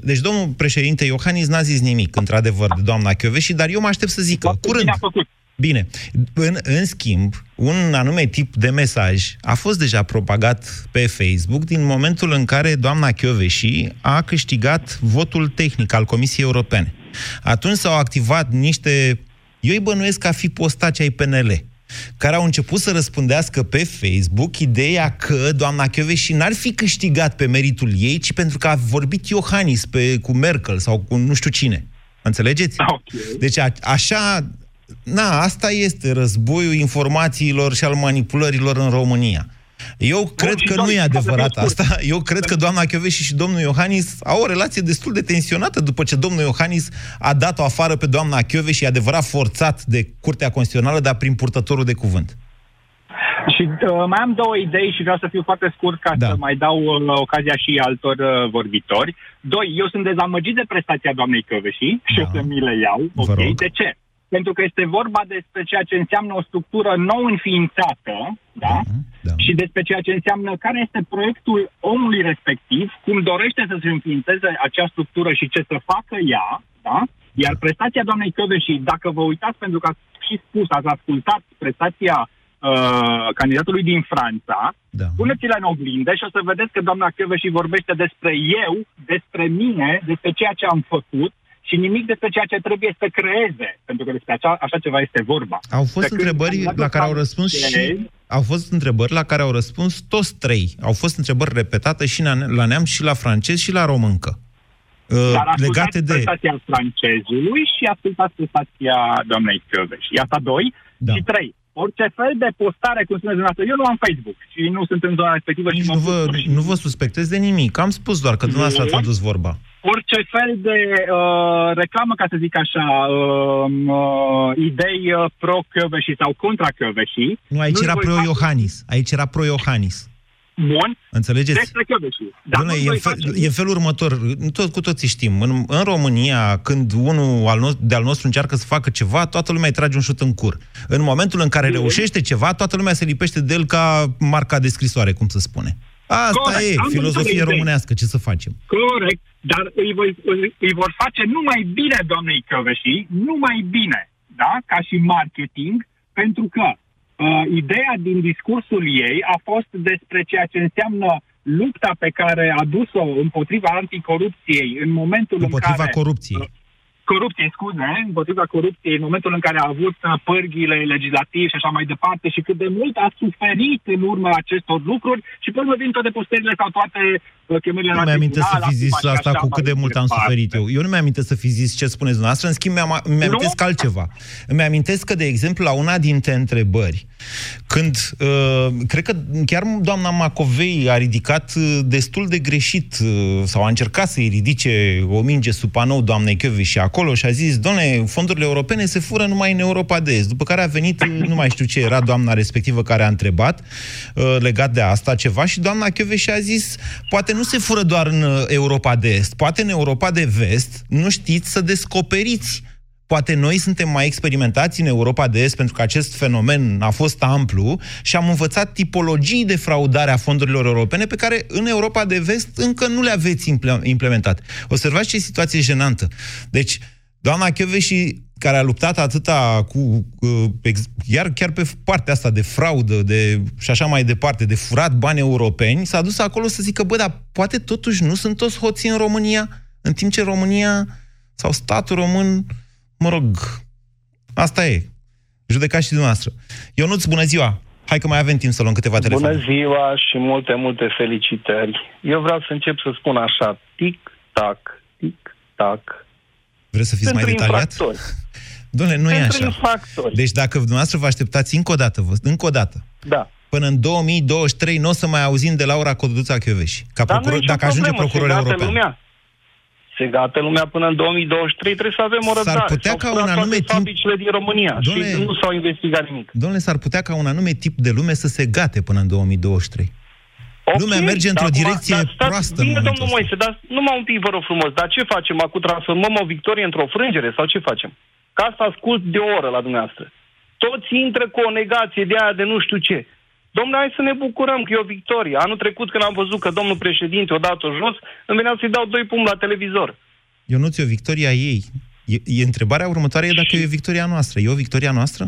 Deci domnul președinte Iohannis n-a zis nimic, într-adevăr, de doamna Chioveși, dar eu mă aștept să zică. Curând. a făcut. Bine. În, în schimb, un anume tip de mesaj a fost deja propagat pe Facebook din momentul în care doamna Chioveși a câștigat votul tehnic al Comisiei Europene. Atunci s-au activat niște... Eu îi bănuiesc ca fi postaci ai PNL care au început să răspundească pe Facebook ideea că doamna și n-ar fi câștigat pe meritul ei, ci pentru că a vorbit Iohannis pe, cu Merkel sau cu nu știu cine. Înțelegeți? Okay. Deci a, așa, na, asta este războiul informațiilor și al manipulărilor în România. Eu cred că nu e adevărat asta. Eu cred că doamna Chioveși și domnul Iohannis au o relație destul de tensionată după ce domnul Iohannis a dat-o afară pe doamna Chioveși, adevărat forțat de Curtea Constituțională, dar prin purtătorul de cuvânt. Și uh, mai am două idei și vreau să fiu foarte scurt ca da. să mai dau uh, ocazia și altor uh, vorbitori. Doi, eu sunt dezamăgit de prestația doamnei Căveși și da. o să mi le iau. ok, de ce? Pentru că este vorba despre ceea ce înseamnă o structură nou înființată, da? da. Și despre ceea ce înseamnă care este proiectul omului respectiv, cum dorește să se înființeze acea structură și ce să facă ea, da? Iar prestația doamnei și dacă vă uitați, pentru că ați și spus, ați ascultat prestația uh, candidatului din Franța, da. puneți-le în oglindă și o să vedeți că doamna și vorbește despre eu, despre mine, despre ceea ce am făcut, și nimic despre ceea ce trebuie să creeze, pentru că despre așa, așa ceva este vorba. Au fost de întrebări la care au răspuns și au fost întrebări la care au răspuns toți trei. Au fost întrebări repetate și la neam și la francez și la româncă. Uh, Dar legate de prestația francezului și ascultați prestația doamnei Căveș. Iată doi. Da. Și trei, orice fel de postare, cum spuneți dumneavoastră, eu nu am Facebook și nu sunt în zona respectivă. Nici nu, vă, nu vă suspectez de nimic. Am spus doar că dumneavoastră ați adus vorba orice fel de uh, reclamă, ca să zic așa, uh, uh, idei uh, pro-Căveși sau contra-Căveși. Nu, aici era pro-Iohannis. Aici era pro-Iohannis. Bun. Înțelegeți? Despre Căveși. Dar Bună, e, în fel, e în felul următor. Tot, cu toții știm. În, în România, când unul al nostru, de-al nostru încearcă să facă ceva, toată lumea îi trage un șut în cur. În momentul în care mm-hmm. reușește ceva, toată lumea se lipește de el ca marca de scrisoare, cum se spune. Asta Corect. e, Am filozofie românească, ce să facem? Corect, dar îi, voi, îi vor face numai bine doamnei Căveși, numai bine, da, ca și marketing, pentru că uh, ideea din discursul ei a fost despre ceea ce înseamnă lupta pe care a dus-o împotriva anticorupției în momentul împotriva în care... Împotriva corupției. Uh, corupție, scuze, împotriva corupției, în momentul în care a avut uh, pârghile legislative și așa mai departe și cât de mult a suferit în urma acestor lucruri și pe urmă vin toate postările sau toate uh, chemările Nu mi aminte să fi zis asta cu cât de mult am departe. suferit eu. Eu nu mi aminte să fi zis ce spuneți dumneavoastră, în schimb mi-am amintesc nu? altceva. Îmi amintesc că, de exemplu, la una dintre întrebări, când, uh, cred că chiar doamna Macovei a ridicat uh, destul de greșit uh, sau a încercat să-i ridice o minge sub panou doamnei și acolo acolo și a zis, doamne, fondurile europene se fură numai în Europa de Est. După care a venit, nu mai știu ce era doamna respectivă care a întrebat uh, legat de asta ceva și doamna și a zis, poate nu se fură doar în uh, Europa de Est, poate în Europa de Vest nu știți să descoperiți Poate noi suntem mai experimentați în Europa de Est pentru că acest fenomen a fost amplu și am învățat tipologii de fraudare a fondurilor europene pe care în Europa de Vest încă nu le aveți implementat. Observați ce situație jenantă. Deci, doamna și care a luptat atâta cu, iar chiar pe partea asta de fraudă de, și așa mai departe, de furat bani europeni, s-a dus acolo să zică, bă, dar poate totuși nu sunt toți hoții în România, în timp ce România sau statul român Mă rog, asta e. Judecați și dumneavoastră. Ionuț, bună ziua! Hai că mai avem timp să luăm câteva telefoane. Bună ziua și multe, multe felicitări. Eu vreau să încep să spun așa, tic-tac, tic-tac. Vreți să fiți Pentru mai detaliat? Doamne, nu Pentru e așa. Infractori. Deci dacă dumneavoastră vă așteptați încă o dată, vă, încă o dată, da. până în 2023 nu o să mai auzim de Laura Coduța Chioveși, ca procuror, dacă ajunge procuror european. Lumea se gata lumea până în 2023, trebuie să avem o răbdare. S-ar putea ca un anume timp... fabricile din România Doamne, și nu s-au investigat nimic. Domnule, s-ar putea ca un anume tip de lume să se gate până în 2023. Okay, Lumea merge într-o direcție dar stați, proastă bine, domnul ăsta. Moise, dar numai un pic, vă rog frumos, dar ce facem? Acum transformăm o victorie într-o frângere sau ce facem? Ca asta ascult de o oră la dumneavoastră. Toți intră cu o negație de aia de nu știu ce. Domnule, hai să ne bucurăm că e o victorie. Anul trecut, când am văzut că domnul președinte o dat-o jos, îmi venea să-i dau doi pumni la televizor. Ionuț, e o victoria ei. E, e întrebarea următoare e dacă e o victoria noastră. E o victoria noastră?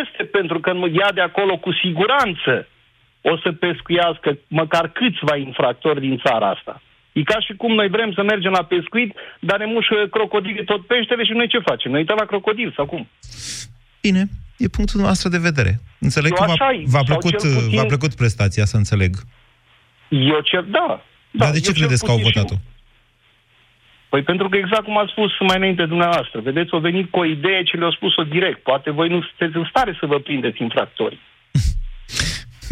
Este, pentru că ea de acolo cu siguranță o să pescuiască măcar câțiva infractori din țara asta. E ca și cum noi vrem să mergem la pescuit, dar ne mușă crocodilii tot peștele și noi ce facem? Noi uităm la crocodil sau cum? Bine, E punctul nostru de vedere. Înțeleg Eu că v-a, așa e, v-a, sau plăcut, cel puțin- v-a plăcut prestația, să înțeleg. Eu cer, da. Dar de eu ce cel credeți că au puțin și- votat-o? Păi pentru că exact cum ați spus mai înainte dumneavoastră, vedeți, au venit cu o idee ce le-au spus-o direct. Poate voi nu sunteți în stare să vă prindeți infractori.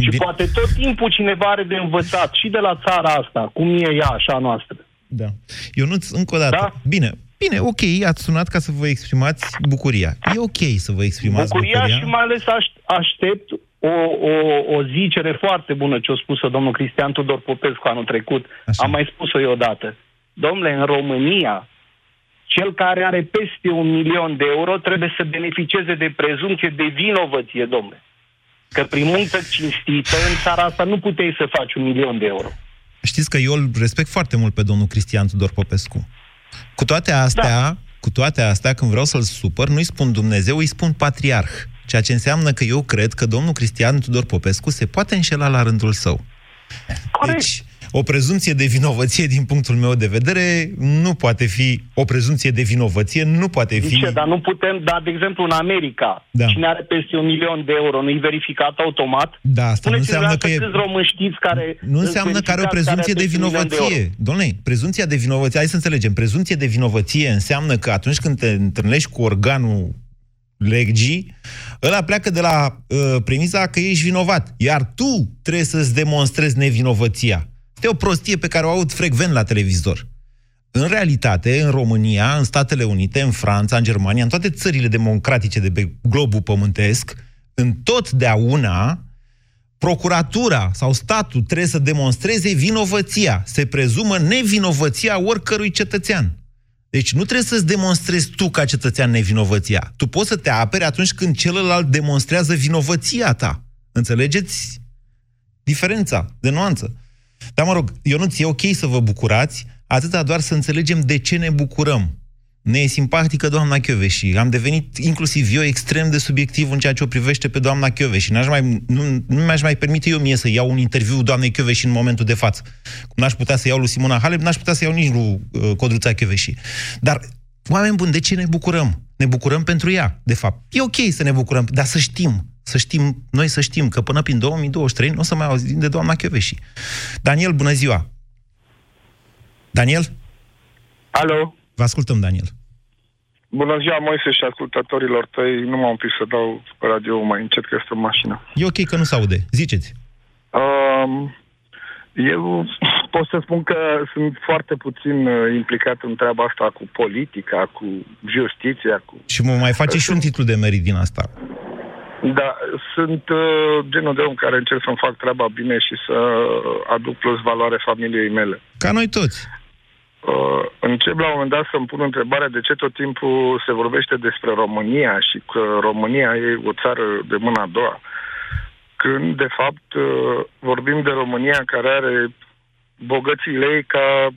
Și poate tot timpul cineva are de învățat și de la țara asta, cum e ea așa a noastră. Da. Eu nu încă o dată. Da? Bine, bine, ok, ați sunat ca să vă exprimați bucuria. E ok să vă exprimați Bucuria, bucuria. și mai ales aș, aștept o, o, o zicere foarte bună ce a spus-o domnul Cristian Tudor Popescu anul trecut. Așa. Am mai spus-o eu odată. Domnule, în România, cel care are peste un milion de euro trebuie să beneficieze de prezumție de vinovăție, domnule. Că prin muncă cinstită în țara asta nu puteai să faci un milion de euro. Știți că eu îl respect foarte mult pe domnul Cristian Tudor Popescu. Cu toate astea, da. cu toate astea, când vreau să-l supăr, nu-i spun Dumnezeu, îi spun patriarh. Ceea ce înseamnă că eu cred că domnul Cristian Tudor Popescu se poate înșela la rândul său. Corect. Deci, o prezumție de vinovăție, din punctul meu de vedere, nu poate fi o prezumție de vinovăție, nu poate fi... Zice, dar nu putem, dar de exemplu în America, Da. cine are peste un milion de euro nu-i verificat automat? Da, asta nu Spuneți-mi înseamnă că dumneavoastră e... câți români știți care... Nu înseamnă că are o prezumție de vinovăție. Domnule, prezumția de vinovăție, hai să înțelegem, prezumție de vinovăție înseamnă că atunci când te întâlnești cu organul legii, ăla pleacă de la uh, premisa că ești vinovat, iar tu trebuie să-ți demonstrezi nevinovăția. Este o prostie pe care o aud frecvent la televizor. În realitate, în România, în Statele Unite, în Franța, în Germania, în toate țările democratice de pe globul pământesc, întotdeauna procuratura sau statul trebuie să demonstreze vinovăția. Se prezumă nevinovăția oricărui cetățean. Deci nu trebuie să-ți demonstrezi tu ca cetățean nevinovăția. Tu poți să te aperi atunci când celălalt demonstrează vinovăția ta. Înțelegeți diferența de nuanță? Dar mă rog, eu nu ți e ok să vă bucurați, atâta doar să înțelegem de ce ne bucurăm. Ne e simpatică doamna Chioveși. Am devenit inclusiv eu extrem de subiectiv în ceea ce o privește pe doamna Chioveși. N-aș mai, nu, nu mi-aș mai permite eu mie să iau un interviu doamnei Chioveși în momentul de față. Cum n-aș putea să iau lui Simona Halep, n-aș putea să iau nici lui uh, Codruța Chioveși. Dar, oameni buni, de ce ne bucurăm? Ne bucurăm pentru ea, de fapt. E ok să ne bucurăm, dar să știm, să știm, noi să știm că până prin 2023 nu o să mai auzim de doamna Chioveși. Daniel, bună ziua! Daniel? Alo? Vă ascultăm, Daniel. Bună ziua, Moise și ascultătorilor tăi. Nu m-am oprit să dau radio mai încet, că este în mașină. E ok că nu se aude. Ziceți. Um, eu pot să spun că sunt foarte puțin uh, implicat în treaba asta cu politica, cu justiția, cu... Și mă mai face și un titlu de merit din asta. Da, sunt uh, genul de om care încerc să-mi fac treaba bine și să aduc plus valoare familiei mele. Ca noi toți. Uh, încep la un moment dat să-mi pun întrebarea de ce tot timpul se vorbește despre România și că România e o țară de mâna a doua. Când, de fapt, uh, vorbim de România care are bogățiile ei ca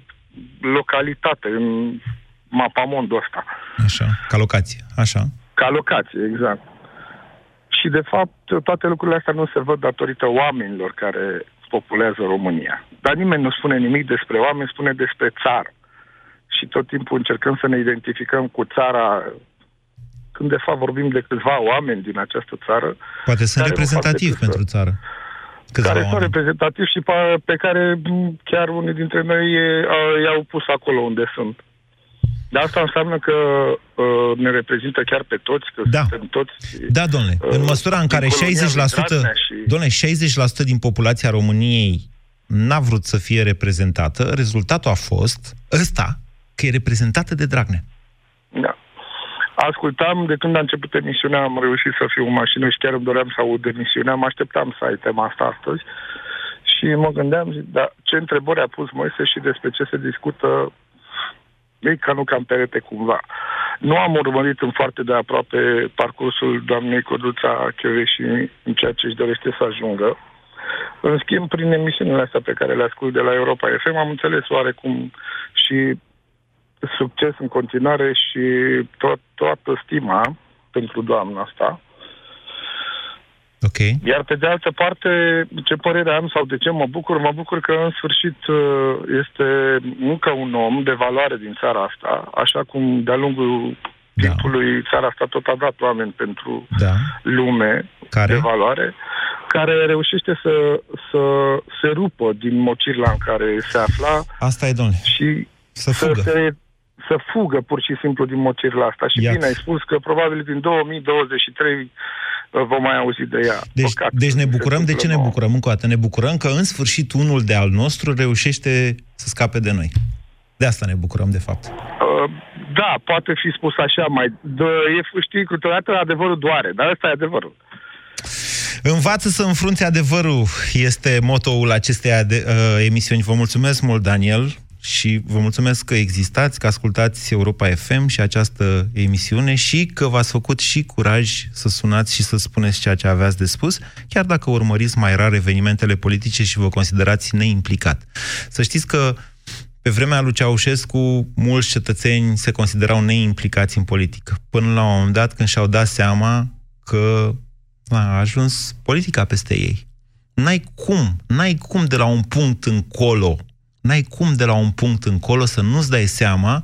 localitate în mapamondul ăsta. Așa, ca locație. Așa. Ca locație, exact. Și, de fapt, toate lucrurile astea nu se văd datorită oamenilor care populează România. Dar nimeni nu spune nimic despre oameni, spune despre țară. Și tot timpul încercăm să ne identificăm cu țara, când de fapt vorbim de câțiva oameni din această țară. Poate sunt care nu fac reprezentativ decât să- pentru țară. Câțiva care sunt oameni. reprezentativi și pe, pe care m, chiar unii dintre noi e, a, i-au pus acolo unde sunt. Dar asta înseamnă că uh, ne reprezintă chiar pe toți, că Da. suntem toți... Da, domnule, în măsura în care din colonia lui 60%, Dragnea și- domnule, 60% din populația României n-a vrut să fie reprezentată, rezultatul a fost ăsta, că e reprezentată de Dragnea. Da. Ascultam, de când a început emisiunea, am reușit să fiu în mașină și chiar îmi doream să aud emisiunea, mă așteptam să ai tema asta astăzi și mă gândeam, zic, da, ce întrebări a pus Moise și despre ce se discută, e ca nu cam perete cumva. Nu am urmărit în foarte de aproape parcursul doamnei Codruța și în ceea ce își dorește să ajungă. În schimb, prin emisiunile astea pe care le ascult de la Europa FM, am înțeles oarecum și succes în continuare și tot, toată stima pentru doamna asta. Ok. Iar pe de altă parte, ce părere am sau de ce mă bucur? Mă bucur că în sfârșit uh, este încă un om de valoare din țara asta, așa cum de-a lungul timpului țara asta tot a dat oameni pentru Da. lume Care? de valoare, care reușește să, să se rupă din mocirla în care se afla Asta e, domnule. și Să fugă. Se, să fugă pur și simplu din mocirla asta. Și Iată. bine ai spus că probabil din 2023 uh, vom mai auzi de ea. Deci, deci ne bucurăm, de ce ne bucurăm încă o dată? Ne bucurăm că în sfârșit unul de al nostru reușește să scape de noi. De asta ne bucurăm, de fapt. Uh, da, poate fi spus așa mai... Dă, e, știi, câteodată adevărul doare, dar ăsta e adevărul. Învață să înfrunți adevărul este motoul acestei ade- uh, emisiuni. Vă mulțumesc mult, Daniel, și vă mulțumesc că existați, că ascultați Europa FM și această emisiune și că v-ați făcut și curaj să sunați și să spuneți ceea ce aveați de spus, chiar dacă urmăriți mai rar evenimentele politice și vă considerați neimplicat. Să știți că pe vremea lui Ceaușescu, mulți cetățeni se considerau neimplicați în politică. Până la un moment dat, când și-au dat seama că a ajuns politica peste ei. N-ai cum, n-ai cum de la un punct încolo, n-ai cum de la un punct încolo să nu-ți dai seama